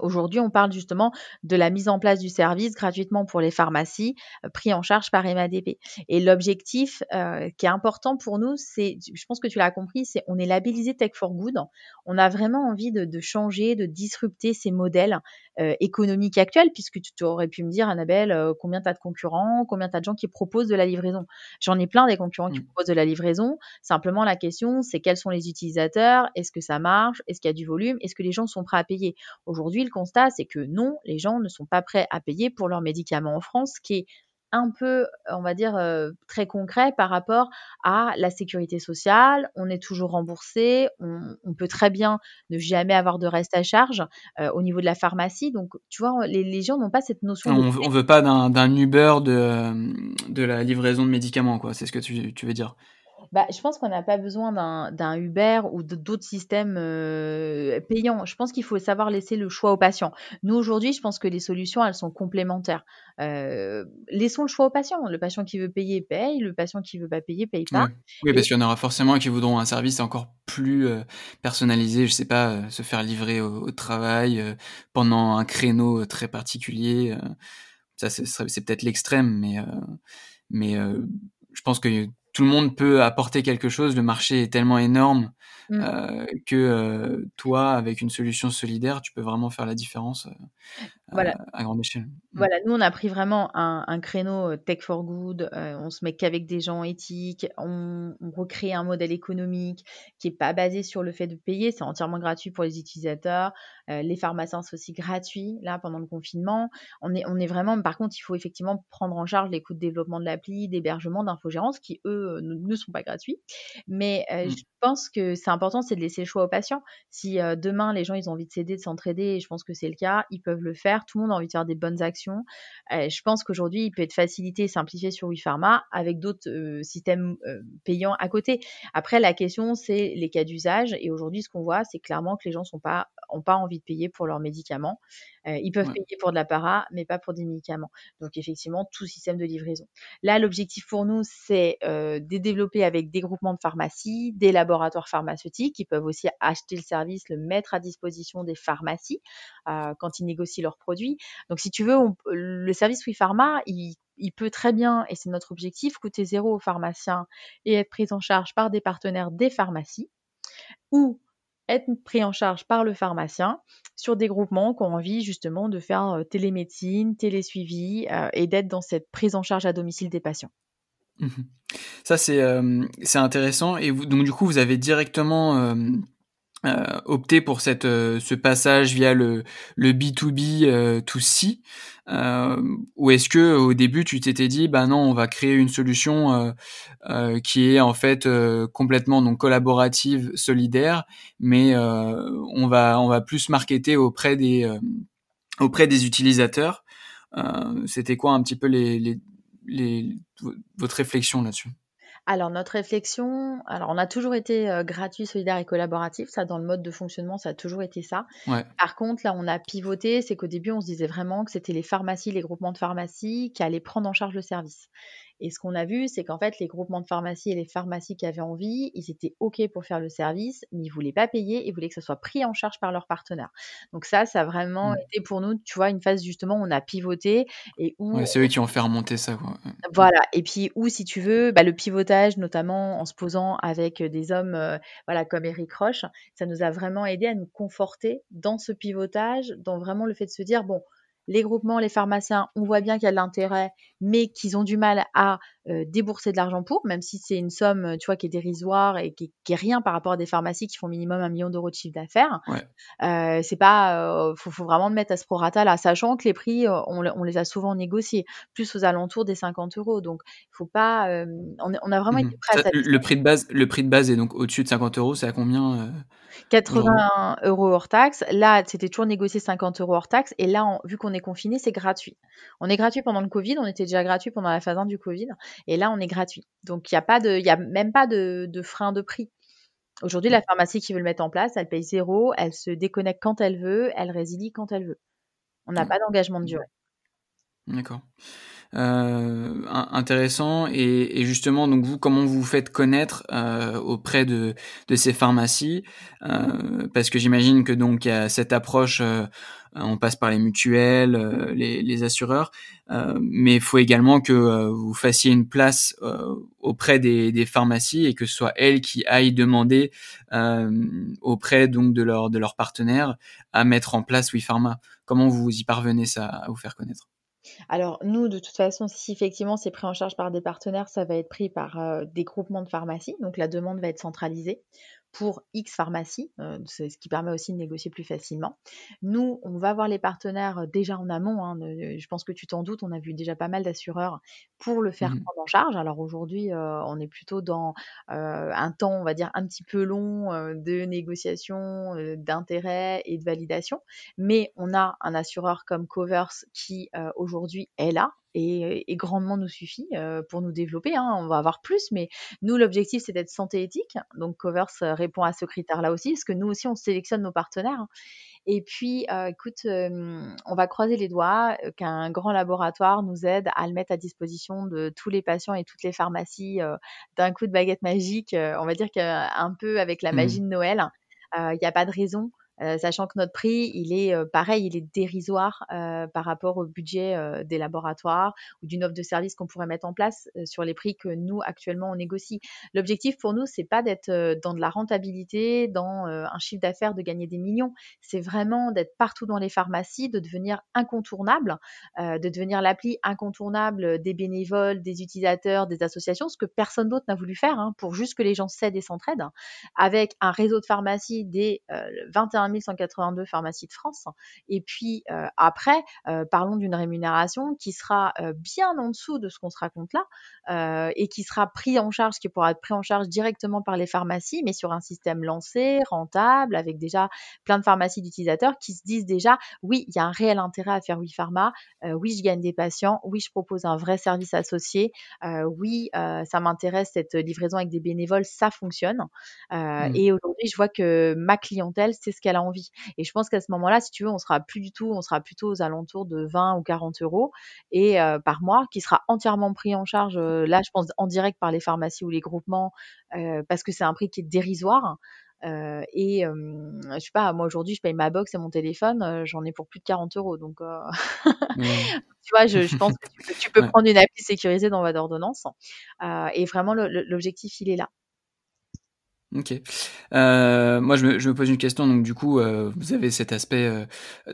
Aujourd'hui, on parle justement de la mise en place du service gratuitement pour les pharmacies, euh, pris en charge par MADP. Et l'objectif euh, qui est important pour nous, c'est, je pense que tu l'as compris, c'est on est labellisé Tech for Good. On a vraiment envie de, changer, de disrupter ces modèles euh, économiques actuels, puisque tu aurais pu me dire, Annabelle, combien tu as de concurrents, combien tu as de gens qui proposent de la livraison. J'en ai plein des concurrents qui mmh. proposent de la livraison. Simplement, la question, c'est quels sont les utilisateurs, est-ce que ça marche, est-ce qu'il y a du volume, est-ce que les gens sont prêts à payer? Aujourd'hui, le constat, c'est que non, les gens ne sont pas prêts à payer pour leurs médicaments en France, ce qui est un peu, on va dire, euh, très concret par rapport à la sécurité sociale. On est toujours remboursé, on, peut très bien ne jamais avoir de reste à charge euh, au niveau de la pharmacie. Donc, tu vois, les, gens n'ont pas cette notion. On ne veut pas d'un Uber de, de la livraison de médicaments, quoi. C'est ce que tu veux dire. Bah, je pense qu'on n'a pas besoin d'un Uber ou d'autres systèmes euh, payants. Je pense qu'il faut savoir laisser le choix aux patients. Nous, aujourd'hui, je pense que les solutions, elles sont complémentaires. Euh, laissons le choix aux patients. Le patient qui veut payer, paye. Le patient qui veut pas payer, paye pas. Oui, parce qu'il y en aura forcément qui voudront un service encore plus euh, personnalisé. Je sais pas, se faire livrer au, travail pendant un créneau très particulier. ça, c'est peut-être l'extrême, mais, mais je pense que tout le monde peut apporter quelque chose. Le marché est tellement énorme mmh. euh, que euh, toi, avec une solution solidaire, tu peux vraiment faire la différence euh, à grande échelle. Mmh. Voilà, nous, on a pris vraiment un, créneau tech for good. on se met qu'avec des gens éthiques. On, recrée un modèle économique qui n'est pas basé sur le fait de payer. C'est entièrement gratuit pour les utilisateurs. les pharmaciens, c'est aussi gratuit, là, pendant le confinement. On est, on est vraiment, par contre, il faut effectivement prendre en charge les coûts de développement de l'appli, d'hébergement, d'infogérance, qui, eux, ne, sont pas gratuits. Mais euh, mmh. je pense que c'est important, c'est de laisser le choix aux patients. Si euh, demain, les gens, ils ont envie de s'aider, de s'entraider, et je pense que c'est le cas, ils peuvent le faire. Tout le monde a envie de faire des bonnes actions. je pense qu'aujourd'hui, il peut être facilité et simplifié sur WePharma avec d'autres systèmes payants à côté. Après, la question, c'est les cas d'usage. Et aujourd'hui, ce qu'on voit, c'est clairement que les gens n'ont pas, pas envie de payer pour leurs médicaments. Ils peuvent payer pour de la para, mais pas pour des médicaments. Donc, effectivement, tout système de livraison. Là, l'objectif pour nous, c'est de développer avec des groupements de pharmacie, des laboratoires pharmaceutiques qui peuvent aussi acheter le service, le mettre à disposition des pharmacies euh, quand ils négocient leurs produits. Donc, si tu veux, le service WePharma, il, il peut très bien, et c'est notre objectif, coûter zéro aux pharmaciens et être pris en charge par des partenaires des pharmacies ou être pris en charge par le pharmacien sur des groupements qui ont envie justement de faire euh, télémédecine, télésuivi euh, et d'être dans cette prise en charge à domicile des patients. Mmh Ça, c'est euh, c'est intéressant. Et donc, du coup, vous avez directement euh, opté pour cette, ce passage via le, le B2B to C. Ou est-ce que au début, tu t'étais dit, bah non, on va créer une solution qui est en fait complètement donc collaborative, solidaire, mais on, va, on va plus marketer auprès des, auprès des utilisateurs. C'était quoi un petit peu les, les votre réflexion là-dessus? Alors notre réflexion, alors on a toujours été euh, gratuit, solidaire et collaboratif, ça dans le mode de fonctionnement, ça a toujours été ça. Par contre, là on a pivoté, c'est qu'au début on se disait vraiment que c'était les pharmacies, les groupements de pharmacies qui allaient prendre en charge le service. Et ce qu'on a vu, c'est qu'en fait, les groupements de pharmacie et les pharmacies qui avaient envie, ils étaient OK pour faire le service, mais ils voulaient pas payer, ils voulaient que ça soit pris en charge par leurs partenaires. Donc ça, ça a vraiment mmh. été pour nous, tu vois, une phase justement où on a pivoté et où... c'est eux qui ont fait remonter ça. Quoi. Voilà. Et puis où, si tu veux, bah, le pivotage, notamment en se posant avec des hommes euh, voilà, comme Eric Roche, ça nous a vraiment aidé à nous conforter dans ce pivotage, dans vraiment le fait de se dire, bon, les groupements, les pharmaciens, on voit bien qu'il y a de l'intérêt, mais qu'ils ont du mal à euh, débourser de l'argent pour, même si c'est une somme, tu vois, qui est dérisoire et qui, est rien par rapport à des pharmacies qui font minimum un million d'euros de chiffre d'affaires. Euh, c'est pas, euh, faut, vraiment le mettre à ce prorata là, sachant que les prix, on, les a souvent négociés, plus aux alentours des 50 euros. Donc, il faut pas, on, a vraiment été prêt à le prix de base, le prix de base est donc au-dessus de 50 euros. C'est à combien 80 euros hors taxe. Là, c'était toujours négocié 50 euros hors taxe. Et là, vu qu'on est confiné, c'est gratuit. On est gratuit pendant le Covid. On était déjà gratuit pendant la phase 1 du Covid. Et là, on est gratuit. Donc, il n'y a, pas de, y a même pas de, de frein de prix. Aujourd'hui, la pharmacie qui veut le mettre en place, elle paye zéro. Elle se déconnecte quand elle veut. Elle résilie quand elle veut. On n'a pas d'engagement de durée. D'accord. Euh, intéressant. Et, justement, donc vous, comment vous vous faites connaître euh, auprès de, de, ces pharmacies euh, Parce que j'imagine que donc y cette approche, on passe par les mutuelles, les, les, assureurs, mais il faut également que vous fassiez une place auprès des, des, pharmacies et que ce soit elles qui aillent demander auprès donc de leurs de leurs partenaires à mettre en place WePharma. Comment vous y parvenez ça à vous faire connaître? Alors nous, de toute façon, si effectivement c'est pris en charge par des partenaires, ça va être pris par euh, des groupements de pharmacie. Donc la demande va être centralisée pour X pharmacie, euh, c'est ce qui permet aussi de négocier plus facilement. Nous, on va voir les partenaires euh, déjà en amont. Hein, je pense que tu t'en doutes, on a vu déjà pas mal d'assureurs pour le faire mmh prendre en charge. Alors aujourd'hui, euh, on est plutôt dans un temps, on va dire, un petit peu long de négociation, d'intérêt et de validation. Mais on a un assureur comme Covers qui aujourd'hui est là et, grandement nous suffit pour nous développer. Hein. On va avoir plus, mais nous, l'objectif, c'est d'être santé éthique. Donc, Covers répond à ce critère-là aussi, parce que nous aussi, on sélectionne nos partenaires. Hein. Et puis, écoute, on va croiser les doigts qu'un grand laboratoire nous aide à le mettre à disposition de tous les patients et toutes les pharmacies d'un coup de baguette magique. on va dire qu'un peu avec la mmh. magie de Noël, il n'y a pas de raison sachant que notre prix, il est euh, pareil, il est dérisoire euh, par rapport au budget des laboratoires ou d'une offre de service qu'on pourrait mettre en place sur les prix que nous actuellement on négocie. L'objectif pour nous, c'est pas d'être dans de la rentabilité, dans un chiffre d'affaires de gagner des millions. C'est vraiment d'être partout dans les pharmacies, de devenir incontournable, de devenir l'appli incontournable des bénévoles, des utilisateurs, des associations, ce que personne d'autre n'a voulu faire hein, pour juste que les gens s'aident et s'entraident, avec un réseau de pharmacies des 21 182 pharmacies de France. Et puis euh, après, euh, parlons d'une rémunération qui sera euh, bien en dessous de ce qu'on se raconte là et qui sera pris en charge, qui pourra être pris en charge directement par les pharmacies, mais sur un système lancé, rentable, avec déjà plein de pharmacies d'utilisateurs qui se disent déjà, oui, il y a un réel intérêt à faire oui pharma, oui, je gagne des patients, oui, je propose un vrai service associé, oui, ça m'intéresse cette livraison avec des bénévoles, ça fonctionne. Mmh. Et aujourd'hui, je vois que ma clientèle, c'est ce qu'elle a envie. Et je pense qu'à ce moment-là, si tu veux, on sera plus du tout, on sera plutôt aux alentours de 20 ou 40 euros et euh, par mois, qui sera entièrement pris en charge. Euh, là, je pense en direct par les pharmacies ou les groupements, euh, parce que c'est un prix qui est dérisoire. et je sais pas, moi aujourd'hui, je paye ma box et mon téléphone, j'en ai pour plus de 40 euros. Donc, tu vois, je, pense que tu peux, prendre une appli sécurisée dans votre ordonnance. et vraiment, l'objectif, il est là. Ok. Euh, moi, je me, je me, pose une question. Donc, du coup, euh, vous avez cet aspect euh,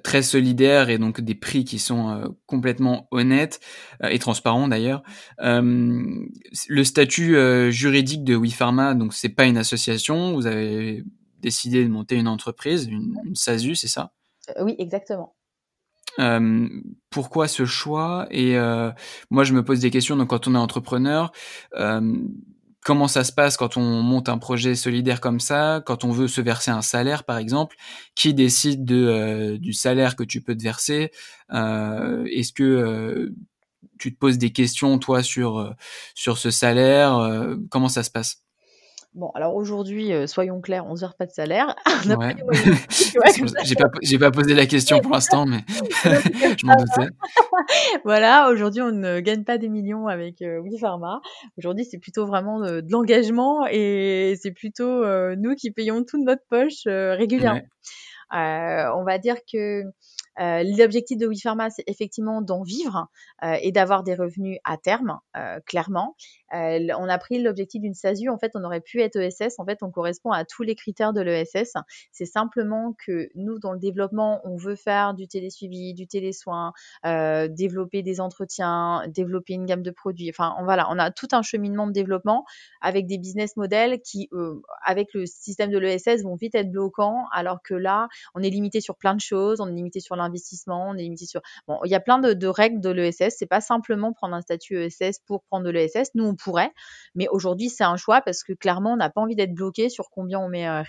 très solidaire et donc des prix qui sont euh, complètement honnêtes euh, et transparents d'ailleurs. le statut juridique de WePharma, donc c'est pas une association. Vous avez décidé de monter une entreprise, une, une SASU, c'est ça? Oui, exactement. pourquoi ce choix? Et moi, je me pose des questions. Donc, quand on est entrepreneur comment ça se passe quand on monte un projet solidaire comme ça, quand on veut se verser un salaire par exemple, qui décide de, euh, du salaire que tu peux te verser euh, Est-ce que euh, tu te poses des questions toi sur sur ce salaire Comment ça se passe? Bon, alors aujourd'hui, euh, soyons clairs, on ne se pas de salaire. Ouais. j'ai pas, pas posé la question pour l'instant, mais je m'en doutais. voilà, aujourd'hui, on ne gagne pas des millions avec euh, WePharma. Aujourd'hui, c'est plutôt vraiment de, l'engagement et c'est plutôt euh, nous qui payons toute notre poche régulièrement. on va dire que euh, l'objectif de WePharma, c'est effectivement d'en vivre euh, et d'avoir des revenus à terme, euh, clairement. On a pris l'objectif d'une SASU. En fait, on aurait pu être ESS. En fait, on correspond à tous les critères de l'ESS. C'est simplement que nous, dans le développement, on veut faire du télésuivi, du télésoin, développer des entretiens, développer une gamme de produits. Enfin, on, voilà, on a tout un cheminement de développement avec des business models qui, avec le système de l'ESS, vont vite être bloquants, alors que là, on est limité sur plein de choses. On est limité sur investissement, on est limité sur. Bon, il y a plein de, règles de l'ESS. C'est pas simplement prendre un statut ESS pour prendre de l'ESS. Nous, pourrait, mais aujourd'hui, c'est un choix parce que clairement, on n'a pas envie d'être bloqué sur combien on met euh,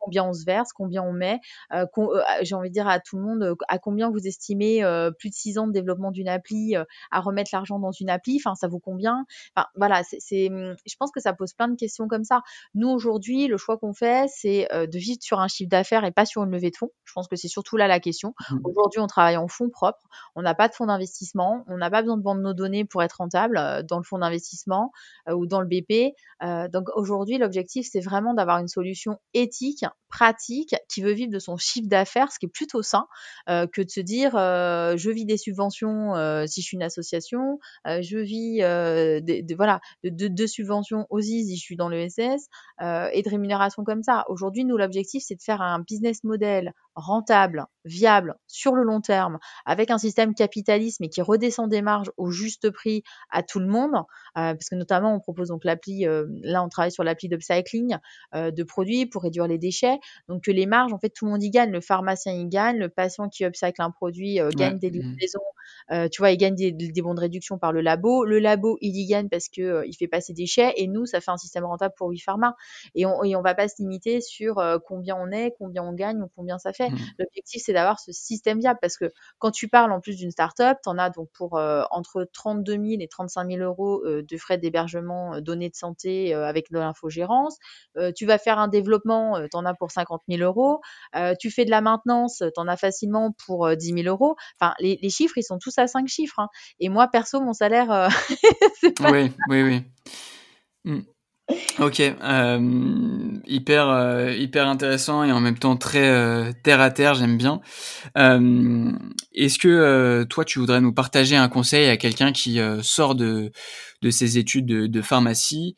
combien on se verse, combien on met. Euh, euh, j'ai envie de dire à tout le monde à combien vous estimez plus de six ans de développement d'une appli à remettre l'argent dans une appli. Enfin, ça vous convient Enfin, voilà, c'est, hum, je pense que ça pose plein de questions comme ça. Nous, aujourd'hui, le choix qu'on fait, c'est de vivre sur un chiffre d'affaires et pas sur une levée de fonds. Je pense que c'est surtout là la question. Mmh. Aujourd'hui, on travaille en fonds propres. On n'a pas de fonds d'investissement. On n'a pas besoin de vendre nos données pour être rentable dans le fonds d'investissement ou dans le BP. Euh, donc aujourd'hui, l'objectif, c'est vraiment d'avoir une solution éthique, pratique, qui veut vivre de son chiffre d'affaires, ce qui est plutôt sain que de se dire je vis des subventions si je suis une association, je vis de, voilà de, de, subventions aussi si je suis dans le SS et de rémunération comme ça. Aujourd'hui, nous, l'objectif, c'est de faire un business model rentable, viable sur le long terme, avec un système capitaliste mais qui redescend des marges au juste prix à tout le monde, euh, parce que notamment on propose donc l'appli, euh, là on travaille sur l'appli d'upcycling euh, de produits pour réduire les déchets, donc que les marges en fait tout le monde y gagne, le pharmacien y gagne, le patient qui upcycle un produit gagne des mmh. livraisons, tu vois, il gagne des, bons de réduction par le labo, le labo il y gagne parce que il fait pas ses déchets et nous ça fait un système rentable pour WePharma et on et on va pas se limiter sur combien on est, combien on gagne ou combien ça fait fait. Mmh. L'objectif, c'est d'avoir ce système viable parce que quand tu parles en plus d'une start-up, tu en as donc pour entre 32 000 et 35 000 euros de frais d'hébergement, données de santé avec de l'infogérance. tu vas faire un développement, tu en as pour 50 000 euros. tu fais de la maintenance, tu en as facilement pour 10 000 euros. Enfin, les, chiffres, ils sont tous à 5 chiffres. Hein. Et moi, perso, mon salaire, c'est pas. Oui, oui, oui. Mmh. Ok, euh, hyper euh, hyper intéressant et en même temps très euh, terre à terre, j'aime bien. Est-ce que toi tu voudrais nous partager un conseil à quelqu'un qui sort de de ses études de, de pharmacie,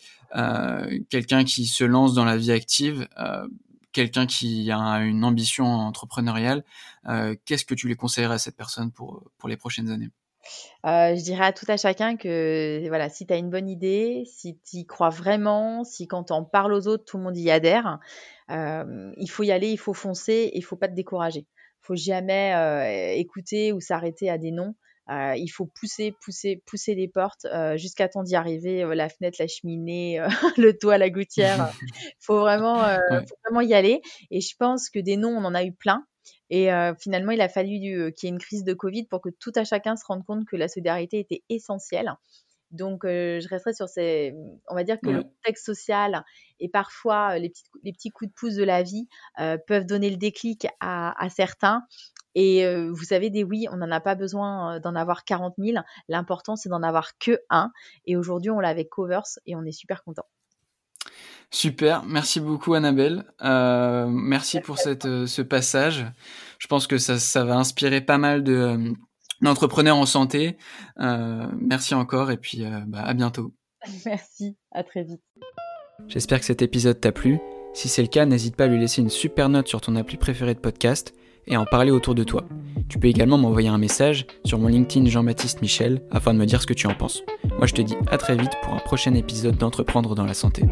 quelqu'un qui se lance dans la vie active, quelqu'un qui a une ambition entrepreneuriale, qu'est-ce que tu lui conseillerais à cette personne pour pour les prochaines années? Euh, je dirais à tout à chacun que voilà, si tu as une bonne idée, si tu y crois vraiment, si quand on parle aux autres, tout le monde y adhère, euh, il faut y aller, il faut foncer, il faut pas te décourager. Il faut jamais euh, écouter ou s'arrêter à des noms. il faut pousser, pousser, pousser les portes jusqu'à temps d'y arriver, la fenêtre, la cheminée, le toit, la gouttière. Il faut vraiment, faut vraiment y aller. Et je pense que des noms, on en a eu plein. Et finalement, il a fallu qu'il y ait une crise de Covid pour que tout à chacun se rende compte que la solidarité était essentielle. Donc, je resterai sur ces. On va dire que le contexte social et parfois les petits, les petits coups de pouce de la vie peuvent donner le déclic à, à certains. Et vous savez, des oui, on n'en a pas besoin d'en avoir 40 000. L'important, c'est d'en avoir que un. Et aujourd'hui, on l'a avec Covers et on est super content. Super, merci beaucoup Annabelle. Euh, merci pour cette, euh, ce passage. Je pense que ça, ça va inspirer pas mal de euh, d'entrepreneurs en santé. merci encore et puis bah, à bientôt. Merci, à très vite. J'espère que cet épisode t'a plu. Si c'est le cas, n'hésite pas à lui laisser une super note sur ton appli préféré de podcast et à en parler autour de toi. Tu peux également m'envoyer un message sur mon LinkedIn Jean-Baptiste Michel afin de me dire ce que tu en penses. Moi je te dis à très vite pour un prochain épisode d'Entreprendre dans la santé.